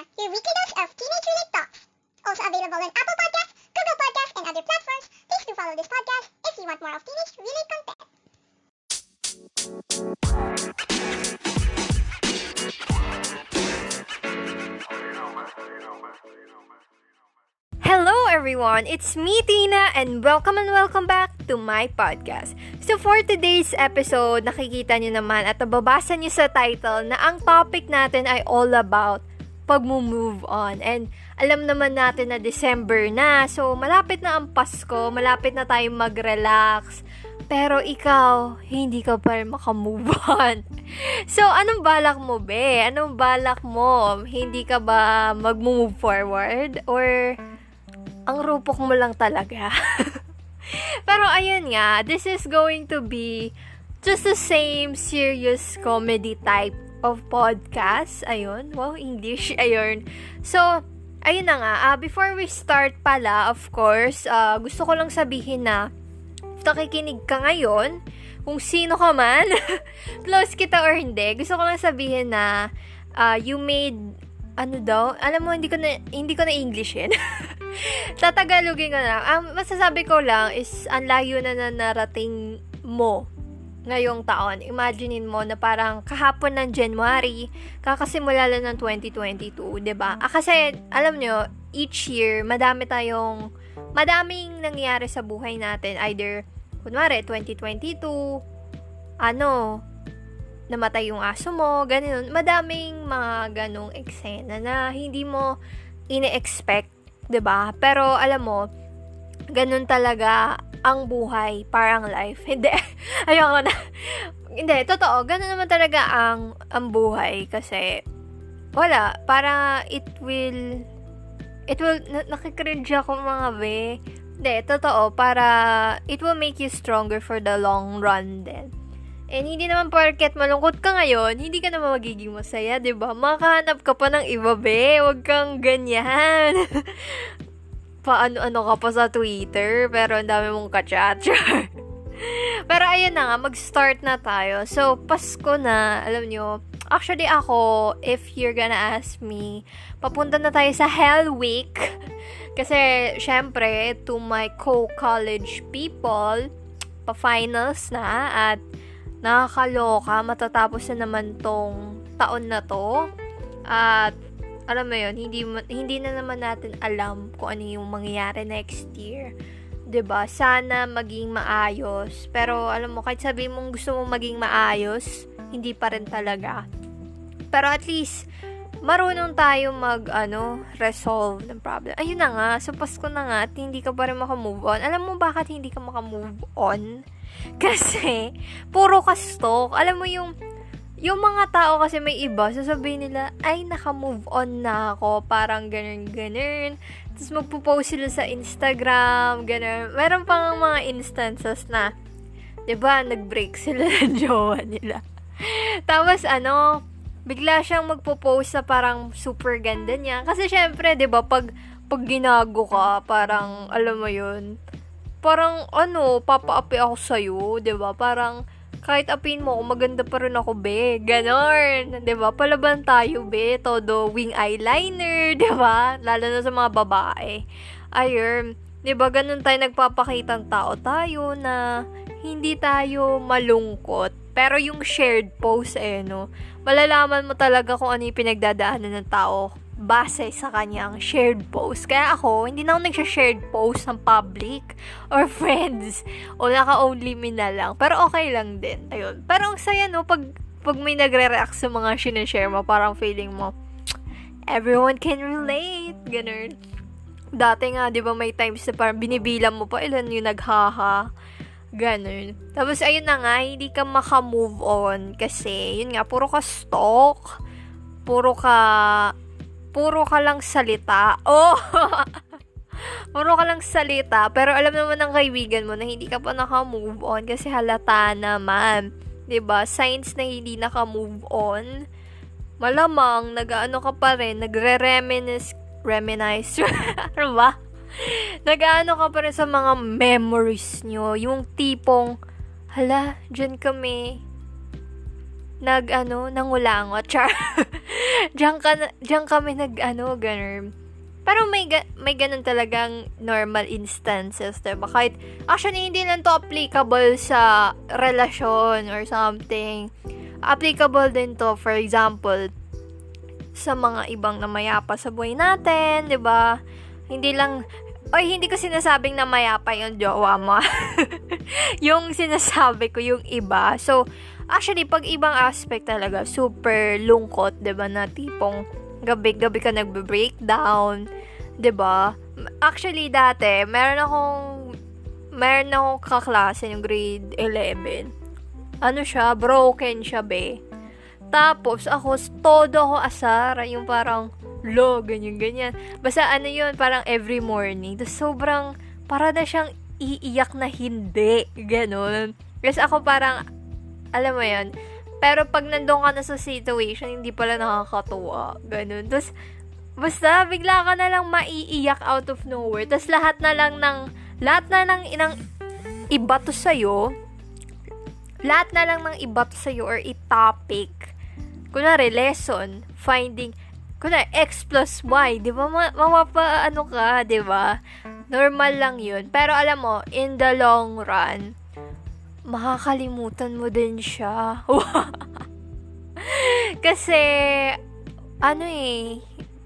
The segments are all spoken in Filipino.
Tina, your weekly dose of teenage-related talks. Also available on Apple Podcasts, Google Podcasts, and other platforms. Please do follow this podcast if you want more of teenage-related content. Hello everyone, it's me Tina and welcome and welcome back to my podcast. So for today's episode, nakikita nyo naman at nababasa nyo sa title na ang topic natin ay all about pag-move on. And alam naman natin na December na, so malapit na ang Pasko, malapit na tayong mag-relax. Pero ikaw, hindi ka pa makamove on. So, anong balak mo, be? Anong balak mo? Hindi ka ba mag-move forward? Or ang rupok mo lang talaga? Pero ayun nga, this is going to be just the same serious comedy type of podcast. Ayun, wow, English, ayun. So, ayun na nga, uh, before we start pala, of course, uh, gusto ko lang sabihin na nakikinig ka ngayon, kung sino ka man, close kita or hindi, gusto ko lang sabihin na uh, you made ano daw, alam mo, hindi ko na, hindi ko na English yun. Tatagalogin ko na. Ang masasabi ko lang is, ang layo na na narating mo ngayong taon. Imaginein mo na parang kahapon ng January, kakasimula lang ng 2022, 'di ba? Ah, kasi alam nyo, each year madami tayong madaming nangyayari sa buhay natin. Either kunwari 2022 ano, namatay yung aso mo, ganun. Madaming mga ganong eksena na hindi mo ine-expect, 'di ba? Pero alam mo, ganun talaga ang buhay, parang life. Hindi, ayoko na. Hindi, totoo, ganun naman talaga ang, ang buhay kasi, wala, para it will, it will, na, nakikringe ako mga be. Hindi, totoo, para it will make you stronger for the long run din. And hindi naman porket malungkot ka ngayon, hindi ka naman magiging masaya, 'di ba? Makahanap ka pa ng iba, be. Huwag kang ganyan. paano-ano ka pa sa Twitter, pero ang dami mong kachat. pero ayun na nga, mag-start na tayo. So, Pasko na, alam nyo, actually ako, if you're gonna ask me, papunta na tayo sa Hell Week. Kasi, syempre, to my co-college people, pa-finals na, at nakakaloka, matatapos na naman tong taon na to. At alam mo yun, hindi, hindi na naman natin alam kung ano yung mangyayari next year. 'di ba? Sana maging maayos. Pero alam mo, kahit sabi mong gusto mong maging maayos, hindi pa rin talaga. Pero at least marunong tayo mag ano, resolve ng problem. Ayun na nga, sa Pasko na nga at hindi ka pa rin maka-move on. Alam mo bakit hindi ka maka-move on? Kasi puro ka stalk. Alam mo yung yung mga tao kasi may iba, sasabihin nila, ay, naka-move on na ako. Parang ganun-ganun. Tapos magpo-post sila sa Instagram, ganun. Meron pang mga instances na, di ba nag-break sila ng jowa nila. Tapos, ano, bigla siyang magpo-post sa parang super ganda niya. Kasi, syempre, di ba pag, pag ginago ka, parang, alam mo yun, parang, ano, papaapi ako sa'yo, di ba Parang, kahit apin mo, maganda pa rin ako, be. Ganon. ba diba? Palaban tayo, be. Todo wing eyeliner, ba diba? Lalo na sa mga babae. Ayun. ba diba? Ganon tayo nagpapakitang tao tayo na hindi tayo malungkot. Pero yung shared post, eh, no? Malalaman mo talaga kung ano yung pinagdadaanan ng tao base sa kanyang shared post. Kaya ako, hindi na ako nagsha-shared post ng public or friends. O naka-only me na lang. Pero okay lang din. Ayun. Pero ang saya, no? Pag, pag may nagre-react sa mga sinashare mo, parang feeling mo, everyone can relate. Ganun. Dati nga, di ba, may times na parang binibilang mo pa ilan yung naghaha. Ganun. Tapos, ayun na nga, hindi ka maka-move on kasi, yun nga, puro ka stalk, puro ka puro ka lang salita. Oh! puro ka lang salita. Pero alam naman ng kaibigan mo na hindi ka pa naka-move on kasi halata naman. ba Signs na hindi naka-move on. Malamang, nag-ano ka pa rin, nagre-reminisce, reminisce, ano ba? Nag-ano ka pa rin sa mga memories nyo. Yung tipong, hala, dyan kami, nag, ano, nangulangot. Char. diyan, ka, diyan kami nag, ano, ganun. Pero may, may ganun talagang normal instances, diba? Kahit, actually, hindi lang to applicable sa relasyon or something. Applicable din to, for example, sa mga ibang namayapa sa buhay natin, 'di ba? Hindi lang Oy, hindi ko sinasabing na mayapa yung jowa mo. yung sinasabi ko yung iba. So, actually, pag ibang aspect talaga, super lungkot, 'di ba na tipong gabi-gabi ka nagbe-breakdown, 'di ba? Actually, dati, meron akong meron akong kaklase yung grade 11. Ano siya, broken siya, be. Tapos, ako, todo ako asara. Yung parang, lo, ganyan, ganyan. Basta ano yun, parang every morning. Tapos, sobrang, para na siyang iiyak na hindi. Ganon. Kasi ako parang, alam mo yun, pero pag nandun ka na sa situation, hindi pala nakakatuwa. Ganon. Tapos, basta, bigla ka na lang maiiyak out of nowhere. Tapos, lahat na lang ng, lahat na lang inang iba to sa'yo, lahat na lang ng iba to sa'yo or i-topic kunwari, lesson, finding, kunwari, x plus y, di ba, ma- mapapa, ano ka, di ba? Normal lang yun. Pero alam mo, in the long run, makakalimutan mo din siya. Kasi, ano eh,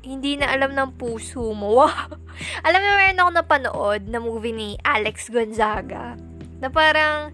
hindi na alam ng puso mo. alam mo, meron ako napanood na movie ni Alex Gonzaga na parang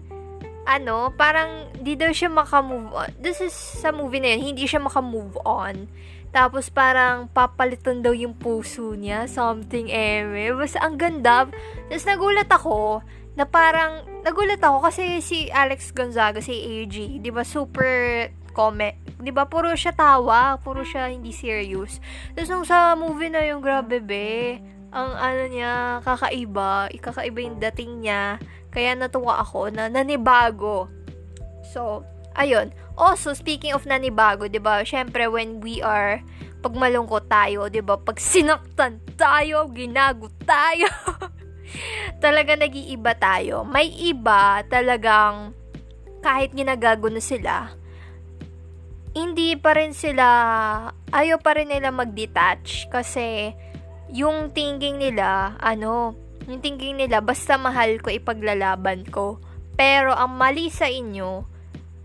ano, parang di daw siya maka-move on. This is sa movie na yun, hindi siya maka-move on. Tapos parang papalitan daw yung puso niya, something eme. Basta ang ganda. Tapos nagulat ako na parang, nagulat ako kasi si Alex Gonzaga, si AG, di ba super comment, di ba puro siya tawa, puro siya hindi serious. Tapos nung sa movie na yung grabe be, ang ano niya, kakaiba, ikakaiba yung dating niya kaya natuwa ako na nanibago. So, ayun. Also, speaking of nanibago, 'di ba? Syempre when we are pag malungkot tayo, 'di ba? Pag sinaktan tayo, ginago tayo. talaga nag-iiba tayo. May iba talagang kahit ginagago na sila, hindi pa rin sila, ayaw pa rin nila mag-detach kasi yung thinking nila, ano, yung thinking nila, basta mahal ko, ipaglalaban ko. Pero ang mali sa inyo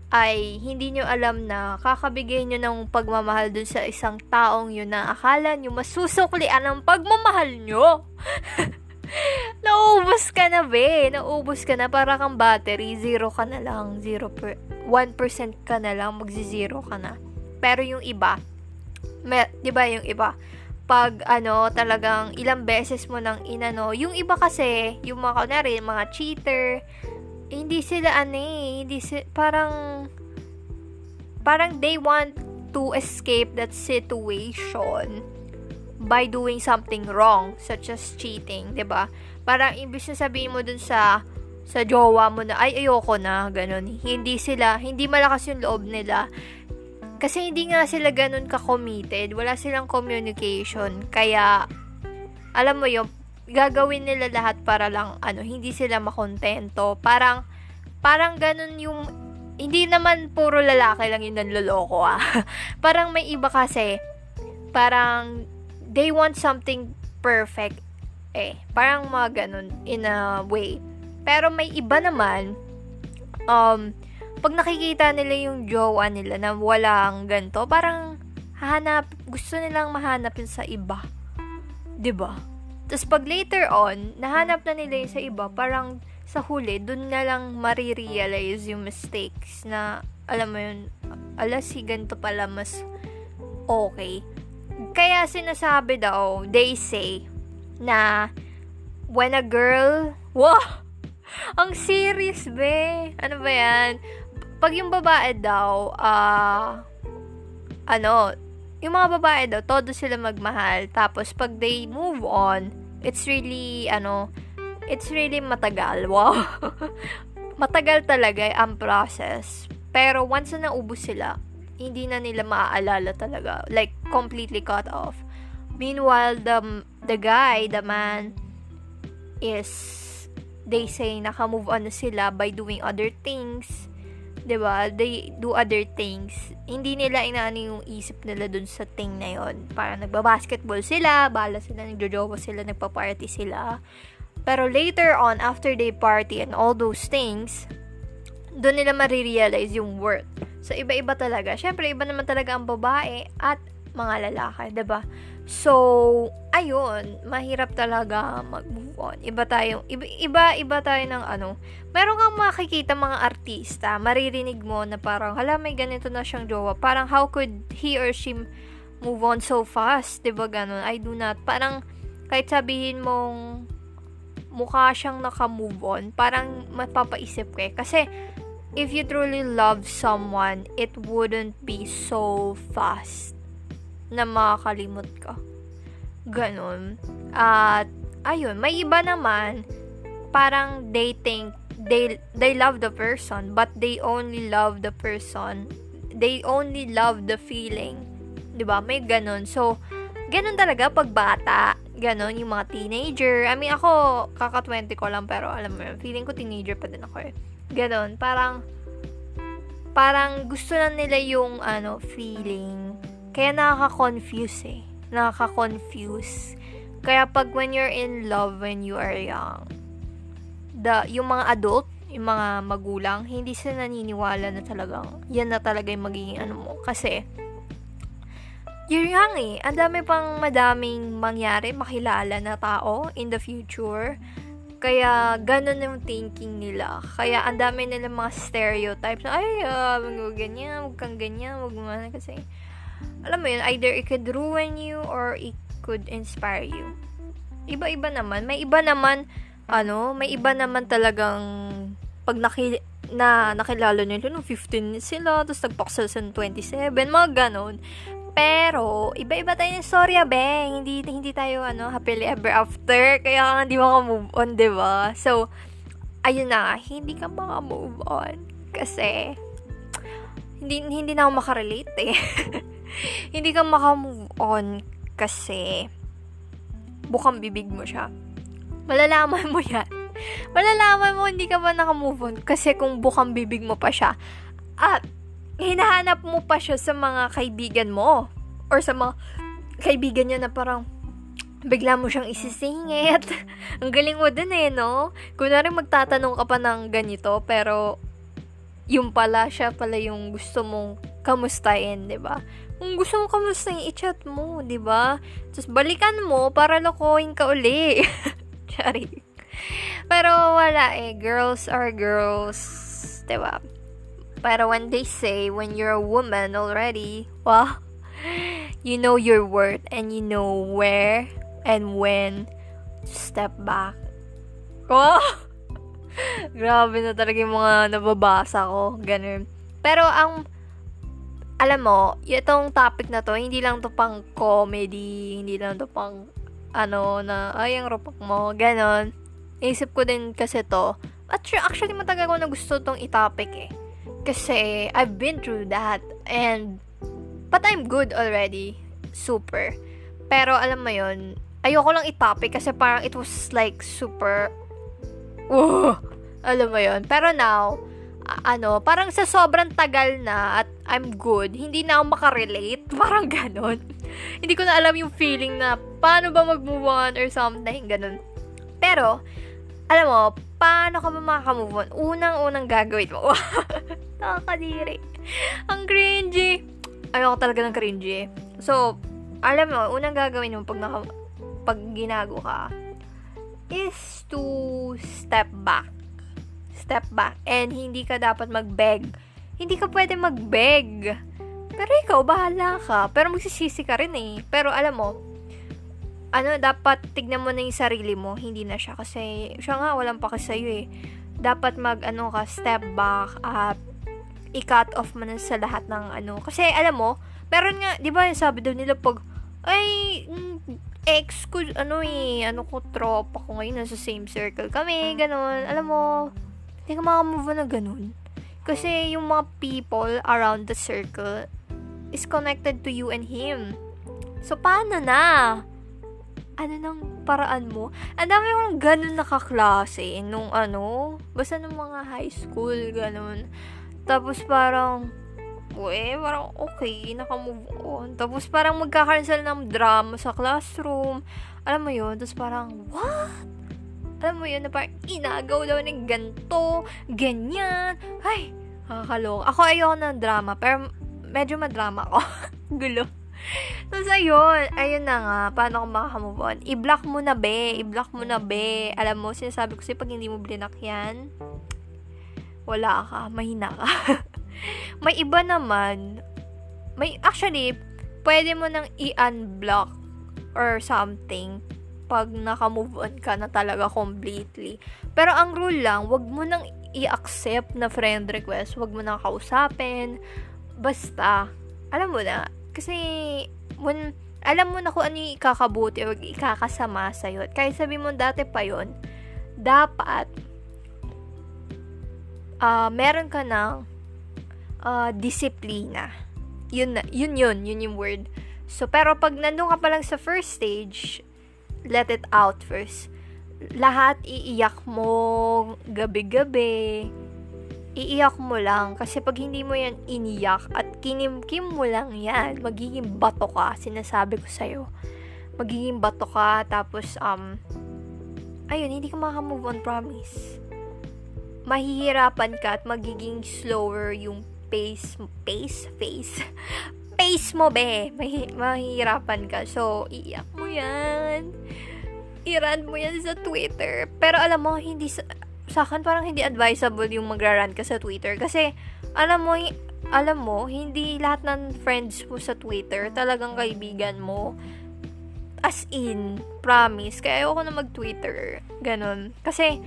ay hindi nyo alam na kakabigay nyo ng pagmamahal dun sa isang taong yun na akala nyo masusuklian ang pagmamahal nyo. Naubos ka na, be. Naubos ka na. Para kang battery. Zero ka na lang. Zero per, 1% ka na lang. Magzi-zero ka na. Pero yung iba, may, di ba yung iba, pag ano, talagang ilang beses mo nang inano. Yung iba kasi, yung mga kunwari, mga cheater, hindi sila ano eh, hindi si, parang parang they want to escape that situation by doing something wrong such as cheating, 'di ba? Parang ibig sabihin mo dun sa sa jowa mo na ay ayoko na ganun. Hindi sila, hindi malakas yung loob nila kasi hindi nga sila ganun ka-committed. Wala silang communication. Kaya, alam mo yung gagawin nila lahat para lang, ano, hindi sila makontento. Parang, parang ganun yung, hindi naman puro lalaki lang yung nanloloko, ah. parang may iba kasi, parang, they want something perfect, eh. Parang mga ganun, in a way. Pero may iba naman, um, pag nakikita nila yung jowa nila na walang ganto, parang hahanap, gusto nilang mahanap yun sa iba. ba? Diba? Tapos pag later on, nahanap na nila yun sa iba, parang sa huli, dun na lang marirealize yung mistakes na, alam mo yun, ala si ganito pala mas okay. Kaya sinasabi daw, they say, na when a girl, wow, ang serious be. Ano ba yan? pag yung babae daw, ah, uh, ano, yung mga babae daw, todo sila magmahal. Tapos, pag they move on, it's really, ano, it's really matagal. Wow. matagal talaga ang process. Pero, once na naubos sila, hindi na nila maaalala talaga. Like, completely cut off. Meanwhile, the, the guy, the man, is, they say, naka-move on na sila by doing other things ba? They do other things. Hindi nila inaano yung isip nila dun sa thing na yon. Para nagba-basketball sila, bala sila, nagjojowa sila, nagpa-party sila. Pero later on, after they party and all those things, doon nila marirealize yung worth. So, iba-iba talaga. Syempre, iba naman talaga ang babae at mga lalaki, ba? So, ayun, mahirap talaga mag-move on. Iba tayo, iba, iba, tayo ng ano. Meron kang makikita mga artista, maririnig mo na parang, hala, may ganito na siyang jowa. Parang, how could he or she move on so fast? ba ganun? I do not. Parang, kahit sabihin mong mukha siyang naka-move on, parang mapapaisip ka eh. Kasi, if you truly love someone, it wouldn't be so fast na makakalimot ka. Ganon. At, ayun, may iba naman, parang they think, they, they love the person, but they only love the person. They only love the feeling. ba May ganon. So, ganon talaga pag bata. Ganon, yung mga teenager. I mean, ako, kaka-20 ko lang, pero alam mo feeling ko teenager pa din ako eh. Ganon, parang, parang gusto na nila yung, ano, feeling kaya nakaka-confuse eh. Nakaka-confuse. Kaya pag when you're in love when you are young, the, yung mga adult, yung mga magulang, hindi sila naniniwala na talagang yan na talaga yung magiging ano mo. Kasi, you're young eh. Ang dami pang madaming mangyari, makilala na tao in the future. Kaya, ganun yung thinking nila. Kaya, ang dami nila mga stereotypes na, ay, uh, mag ganyan, wag kang ganyan, wag mo kasi, alam mo yun, either it could ruin you or it could inspire you. Iba-iba naman. May iba naman, ano, may iba naman talagang pag naki, na nakilala nila nung 15 sila, tapos nagpaksal sa 27, mga ganon. Pero, iba-iba tayo ng storya, be. Hindi, hindi tayo, ano, happily ever after. Kaya nga, hindi maka-move on, ba diba? So, ayun na hindi ka maka-move on. Kasi, hindi, hindi na ako makarelate, eh. hindi ka makamove on kasi bukang bibig mo siya. Malalaman mo yan. Malalaman mo hindi ka ba nakamove on kasi kung bukang bibig mo pa siya at hinahanap mo pa siya sa mga kaibigan mo or sa mga kaibigan niya na parang bigla mo siyang isisingit. Ang galing mo din eh, no? Kunwari magtatanong ka pa ng ganito, pero yung pala, siya pala yung gusto mong kamustahin, ba diba? Kung gusto mo kamusta yung i-chat mo, di ba? Tapos balikan mo para lokohin ka uli. Chari. Pero wala eh. Girls are girls. Di ba? Pero when they say, when you're a woman already, well, you know your worth and you know where and when to step back. Oh! Grabe na talaga yung mga nababasa ko. Ganun. Pero ang alam mo, itong topic na to, hindi lang to pang comedy, hindi lang to pang, ano, na, ay, ang rupak mo, ganon. Isip ko din kasi to. At actually, matagal ko na gusto tong i-topic eh. Kasi, I've been through that. And, but I'm good already. Super. Pero, alam mo yon ayoko lang i-topic kasi parang it was like super, uh, alam mo yon Pero now, ano, parang sa sobrang tagal na at I'm good, hindi na ako makarelate. Parang ganon. hindi ko na alam yung feeling na paano ba mag-move on or something, ganon. Pero, alam mo, paano ka ba makaka-move on? Unang-unang gagawin mo. Nakakadiri. Ang cringy. Ayoko talaga ng cringy. So, alam mo, unang gagawin mo pag, naka, pag ginago ka is to step back step back and hindi ka dapat mag-beg. Hindi ka pwede mag-beg. Pero ikaw, bahala ka. Pero magsisisi ka rin eh. Pero alam mo, ano, dapat tignan mo na yung sarili mo. Hindi na siya. Kasi, siya nga, walang paki sa'yo eh. Dapat mag, ano ka, step back at i-cut off mo na sa lahat ng ano. Kasi, alam mo, meron nga, di ba sabi daw nila pag, ay, mm, ex ko, ano eh, ano ko, tropa ko ngayon, nasa same circle kami, ganun. Alam mo, hindi ka makamove na ganun. Kasi yung mga people around the circle is connected to you and him. So, paano na? Ano nang paraan mo? Ang dami kong ganun nakaklase nung ano, basta nung mga high school, ganun. Tapos parang, we, parang okay, naka-move on. Tapos parang magkakaroon sila ng drama sa classroom. Alam mo yun? Tapos parang, what? Alam mo yun, na parang inagaw daw ng ganto, ganyan. Ay, nakakalok. Ako ayoko ng drama, pero medyo madrama ako. Gulo. Tapos ayun, ayun na nga, paano ko makakamove on? I-block mo na be, i-block mo na be. Alam mo, sinasabi ko sa'yo, pag hindi mo blinak yan, wala ka, mahina ka. may iba naman, may, actually, pwede mo nang i-unblock or something pag naka-move on ka na talaga completely. Pero ang rule lang, wag mo nang i-accept na friend request, wag mo nang kausapin, basta, alam mo na, kasi, when, alam mo na kung ano yung ikakabuti o ikakasama sa'yo. At kahit sabi mo dati pa yon dapat, uh, meron ka ng uh, disiplina. Yun, yun yun, yun yung word. So, pero pag nandun ka pa lang sa first stage, let it out first. Lahat iiyak mo gabi-gabi. Iiyak mo lang. Kasi pag hindi mo yan iniyak at kinimkim mo lang yan, magiging bato ka. Sinasabi ko sa'yo. Magiging bato ka. Tapos, um, ayun, hindi ka makamove on, promise mahihirapan ka at magiging slower yung pace, pace, pace, pace mo, be. Mahi, mahihirapan ka. So, iyak mo yan. I-run mo yan sa Twitter. Pero alam mo, hindi sa, sa akin parang hindi advisable yung magra-run ka sa Twitter. Kasi, alam mo, alam mo, hindi lahat ng friends mo sa Twitter talagang kaibigan mo. As in, promise. Kaya ayoko na mag-Twitter. Ganon. Kasi,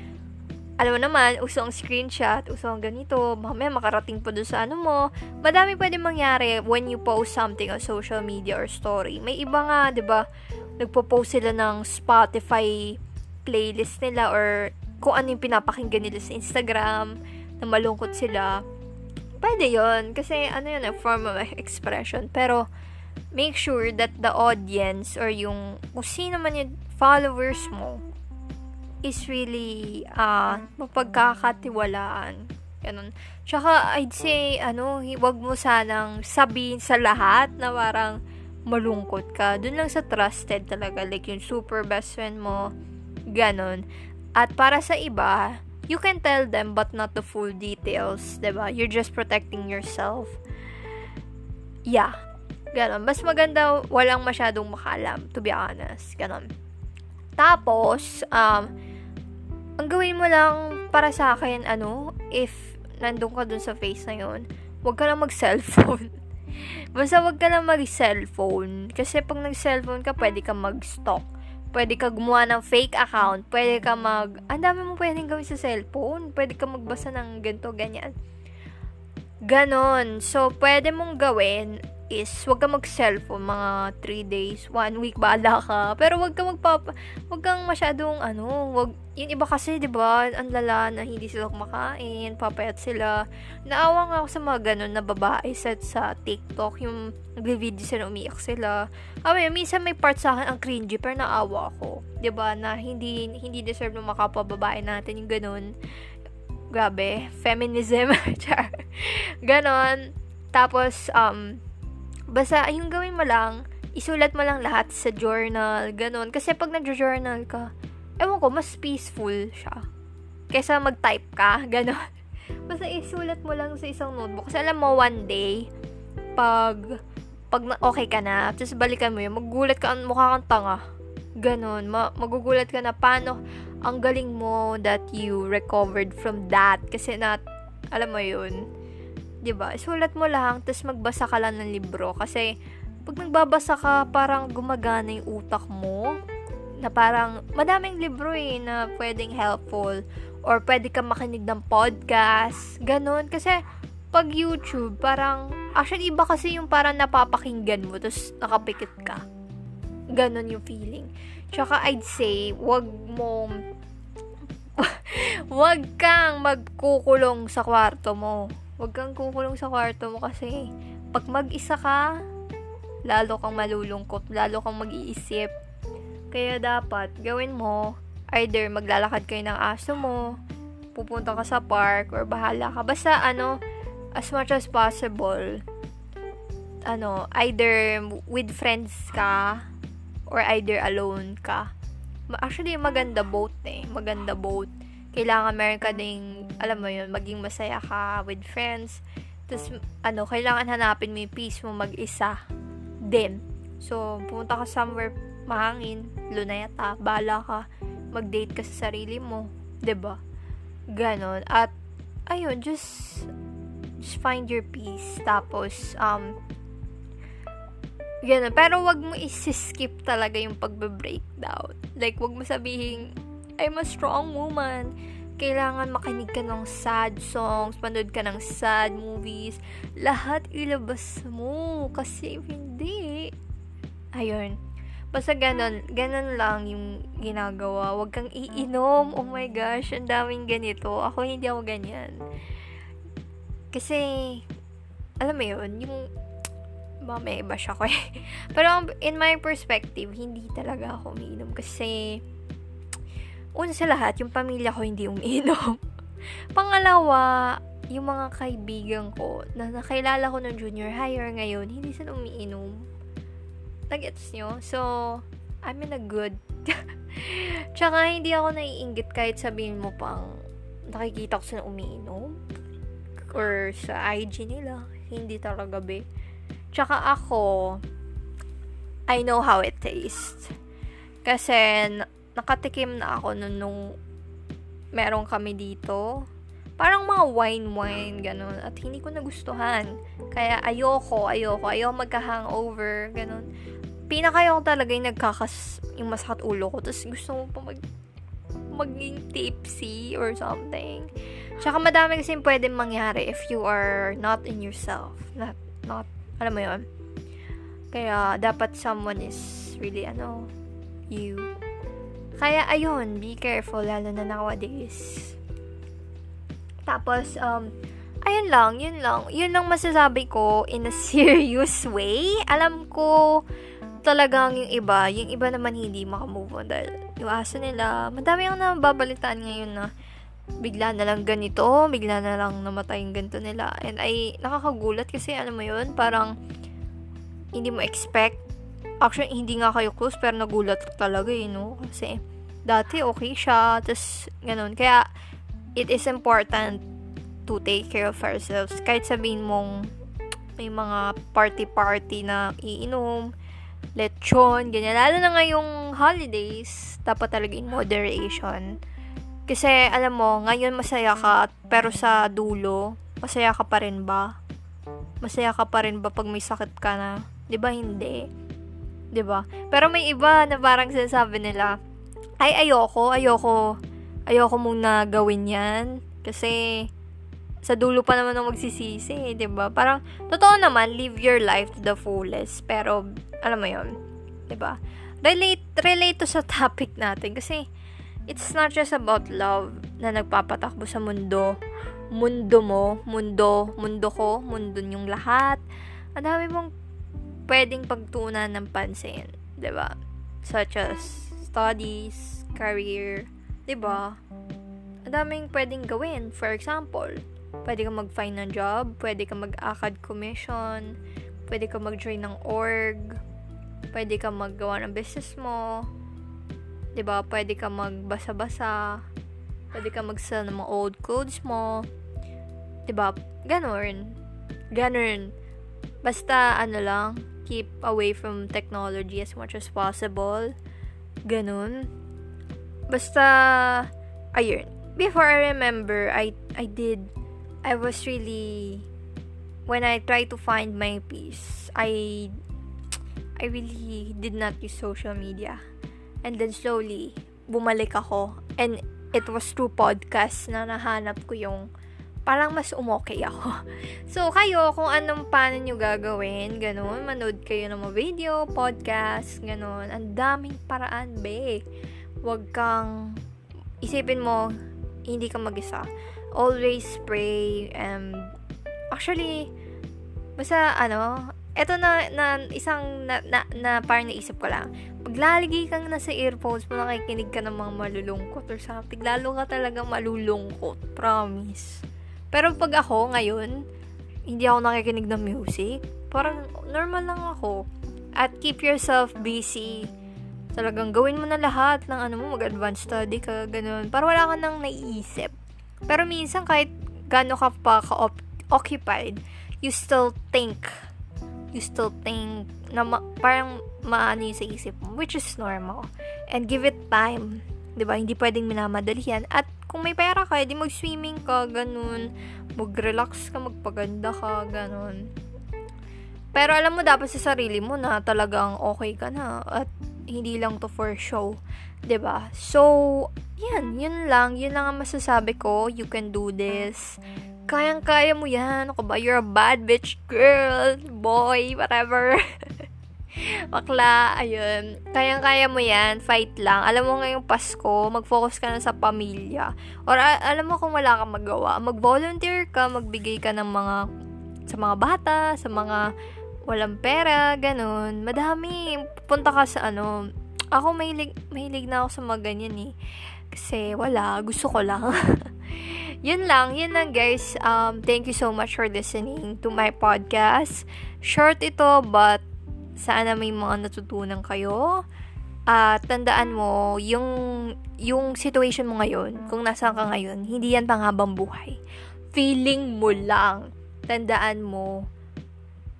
alam mo naman, uso ang screenshot, uso ang ganito, mamaya makarating po doon sa ano mo. Madami pwede mangyari when you post something on social media or story. May iba nga, 'di ba? Nagpo-post sila ng Spotify playlist nila or kung ano yung pinapakinggan nila sa Instagram, na malungkot sila. Pwede yon kasi ano yun, a form of expression. Pero, make sure that the audience or yung kung sino man yung followers mo, is really uh, mapagkakatiwalaan. Ganun. Tsaka, I'd say, ano, wag mo sanang sabihin sa lahat na parang malungkot ka. Doon lang sa trusted talaga. Like, yung super best friend mo. Ganon. At para sa iba, you can tell them but not the full details. ba diba? You're just protecting yourself. Yeah. Ganon. Mas maganda walang masyadong makalam, to be honest. Ganon. Tapos, um, ang gawin mo lang para sa akin, ano, if nandun ka dun sa face na yun, huwag ka lang mag-cellphone. Basta huwag ka lang mag-cellphone. Kasi pag nag-cellphone ka, pwede ka mag-stalk. Pwede ka gumawa ng fake account. Pwede ka mag... Ang dami mo pwedeng gawin sa cellphone. Pwede ka magbasa ng ganito, ganyan. Ganon. So, pwede mong gawin is wag kang mag-cellphone mga 3 days, 1 week, bahala ka. Pero wag kang magpapa, wag kang masyadong ano, wag, yung iba kasi, 'di ba, ang lala na hindi sila kumakain, papayat sila. Naawa nga ako sa mga ganun na babae set sa TikTok, yung nagvi-video sila, umiyak sila. Ah, may minsan may part sa akin ang cringy, pero naawa ako. 'Di ba, na hindi hindi deserve ng makapwa babae natin yung ganun. Grabe, feminism, char. Ganon. Tapos, um, Basta, yung gawin mo lang, isulat mo lang lahat sa journal, ganun. Kasi pag nag-journal ka, ewan ko, mas peaceful siya. Kesa mag-type ka, ganun. Basta isulat mo lang sa isang notebook. Kasi alam mo, one day, pag, pag okay ka na, tapos balikan mo yun, magugulat ka, mukha kang tanga. Ganon. Ma- magugulat ka na paano ang galing mo that you recovered from that. Kasi na, alam mo yun, 'di ba? Sulat mo lang tapos magbasa ka lang ng libro kasi pag nagbabasa ka, parang gumagana yung utak mo na parang madaming libro eh na pwedeng helpful or pwede ka makinig ng podcast, ganun. Kasi pag YouTube, parang actually iba kasi yung parang napapakinggan mo tapos nakapikit ka. Ganun yung feeling. Tsaka I'd say, wag mo wag kang magkukulong sa kwarto mo Huwag kang kukulong sa kwarto mo kasi pag mag-isa ka, lalo kang malulungkot, lalo kang mag-iisip. Kaya dapat gawin mo, either maglalakad kayo ng aso mo, pupunta ka sa park, or bahala ka. Basta ano, as much as possible, ano, either with friends ka, or either alone ka. Actually, maganda both eh. Maganda both. Kailangan meron ka ding, alam mo yun, maging masaya ka with friends. Tapos, ano, kailangan hanapin mo yung peace mo mag-isa din. So, pumunta ka somewhere mahangin, luneta, bala ka, mag-date ka sa sarili mo, ba? Ganon. At ayun, just just find your peace. Tapos um Ganun. Pero wag mo isi-skip talaga yung pagbe-breakdown. Like, wag mo sabihin, I'm a strong woman. Kailangan makinig ka ng sad songs, panood ka ng sad movies. Lahat ilabas mo. Kasi hindi. Ayun. Basta ganun, ganun lang yung ginagawa. Huwag kang iinom. Oh my gosh, ang daming ganito. Ako hindi ako ganyan. Kasi, alam mo yun, yung ba, may iba siya ko eh. Pero in my perspective, hindi talaga ako umiinom kasi una sa lahat, yung pamilya ko hindi umiinom. Pangalawa, yung mga kaibigan ko na nakilala ko ng junior higher ngayon, hindi sila umiinom. Nagets nyo? So, I'm in a good... Tsaka, hindi ako naiingit kahit sabihin mo pang nakikita ko sila umiinom. Or sa IG nila. Hindi talaga, be. Tsaka ako, I know how it tastes. Kasi, nakatikim na ako nun nung meron kami dito. Parang mga wine-wine, ganun. At hindi ko nagustuhan. Kaya ayoko, ayoko. Ayoko magka-hangover, ganun. Pinakayoko talaga yung nagkakas, yung masakit ulo ko. Tapos gusto mo pa mag, maging tipsy or something. Tsaka madami kasi pwedeng mangyari if you are not in yourself. Not, not alam mo yon Kaya, dapat someone is really, ano, you. Kaya, ayun, be careful, lalo na nowadays. Tapos, um, ayun lang, yun lang. Yun lang masasabi ko in a serious way. Alam ko, talagang yung iba, yung iba naman hindi makamove on dahil yung aso nila, madami ang nababalitaan ngayon na bigla na lang ganito, bigla na lang namatay yung ganito nila. And ay, nakakagulat kasi ano mo yun, parang hindi mo expect. Actually, hindi nga kayo close, pero nagulat talaga eh, no? Kasi, dati okay siya, tapos, ganun. Kaya, it is important to take care of ourselves. Kahit sabihin mong, may mga party-party na iinom, lechon, ganyan. Lalo na ngayong holidays, dapat talaga in moderation kasi, alam mo, ngayon masaya ka, pero sa dulo, masaya ka pa rin ba? Masaya ka pa rin ba pag may sakit ka na? 'Di ba hindi? 'Di ba? Pero may iba na parang sinasabi nila, ay ayoko, ayoko, ayoko muna gawin 'yan kasi sa dulo pa naman ng magsisisi, 'di ba? Parang totoo naman, live your life to the fullest, pero alam mo 'yon, ba? Relate relate to sa topic natin kasi it's not just about love na nagpapatakbo sa mundo. Mundo mo, mundo, mundo ko, mundo yung lahat. Ang dami mong pwedeng pagtunan ng pansin, 'di ba? Such as studies, career, 'di ba? Ang daming pwedeng gawin. For example, pwede kang mag-find ng job, pwede kang mag-akad commission, pwede kang mag-join ng org, pwede kang maggawa ng business mo, 'di ba? Pwede ka magbasa-basa. Pwede ka magsell ng mga old clothes mo. 'Di ba? Ganon. Ganon. Basta ano lang, keep away from technology as much as possible. Ganon. Basta ayun. Before I remember, I I did I was really when I try to find my peace, I I really did not use social media. And then slowly, bumalik ako. And it was through podcast na nahanap ko yung parang mas umokay ako. So, kayo, kung anong paano nyo gagawin, ganun, manood kayo ng mga video, podcast, ganun. Ang daming paraan, be. Huwag kang, isipin mo, hindi ka mag-isa. Always pray, and actually, basta, ano, eto na, na isang, na, na, na parang naisip ko lang paglalagay kang nasa earphones mo, nakikinig ka ng mga malulungkot or something, lalo ka talaga malulungkot. Promise. Pero pag ako ngayon, hindi ako nakikinig ng music. Parang normal lang ako. At keep yourself busy. Talagang gawin mo na lahat ng ano mo, mag-advance study ka, ganun. Para wala ka nang naiisip. Pero minsan kahit gano'n ka pa ka-occupied, you still think. You still think na ma- parang maano yung sa isip mo, which is normal. And give it time. 'di ba Hindi pwedeng minamadali yan. At kung may pera ka, edi mag-swimming ka, ganun. Mag-relax ka, magpaganda ka, ganun. Pero alam mo dapat sa sarili mo na talagang okay ka na at hindi lang to for show. 'di ba? So, yan, yun lang, yun lang ang masasabi ko. You can do this. Kayang-kaya mo yan. Ako ba? You're a bad bitch girl, boy, whatever. Bakla, ayun. Kayang-kaya mo yan. Fight lang. Alam mo ngayong Pasko, mag-focus ka na sa pamilya. Or a- alam mo kung wala kang magawa, mag-volunteer ka, magbigay ka ng mga sa mga bata, sa mga walang pera, ganun. Madami. Punta ka sa ano. Ako mahilig, mahilig na ako sa mga ganyan eh. Kasi wala, gusto ko lang. yun lang, yun lang guys. Um, thank you so much for listening to my podcast. Short ito, but sana may mga natutunan kayo. At tandaan mo, yung, yung situation mo ngayon, kung nasaan ka ngayon, hindi yan panghabang buhay. Feeling mo lang. Tandaan mo,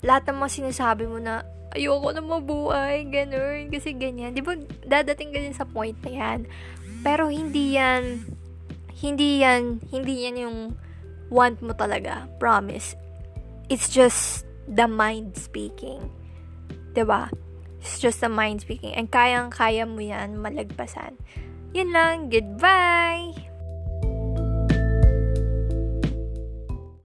lahat ng mga sinasabi mo na, ayoko na mabuhay, ganun, kasi ganyan. Di ba, dadating ka din sa point na yan. Pero hindi yan, hindi yan, hindi yan yung want mo talaga. Promise. It's just the mind speaking. Ba? Diba? It's just the mind speaking. And kayang-kaya mo yan malagpasan. Yun lang. Goodbye!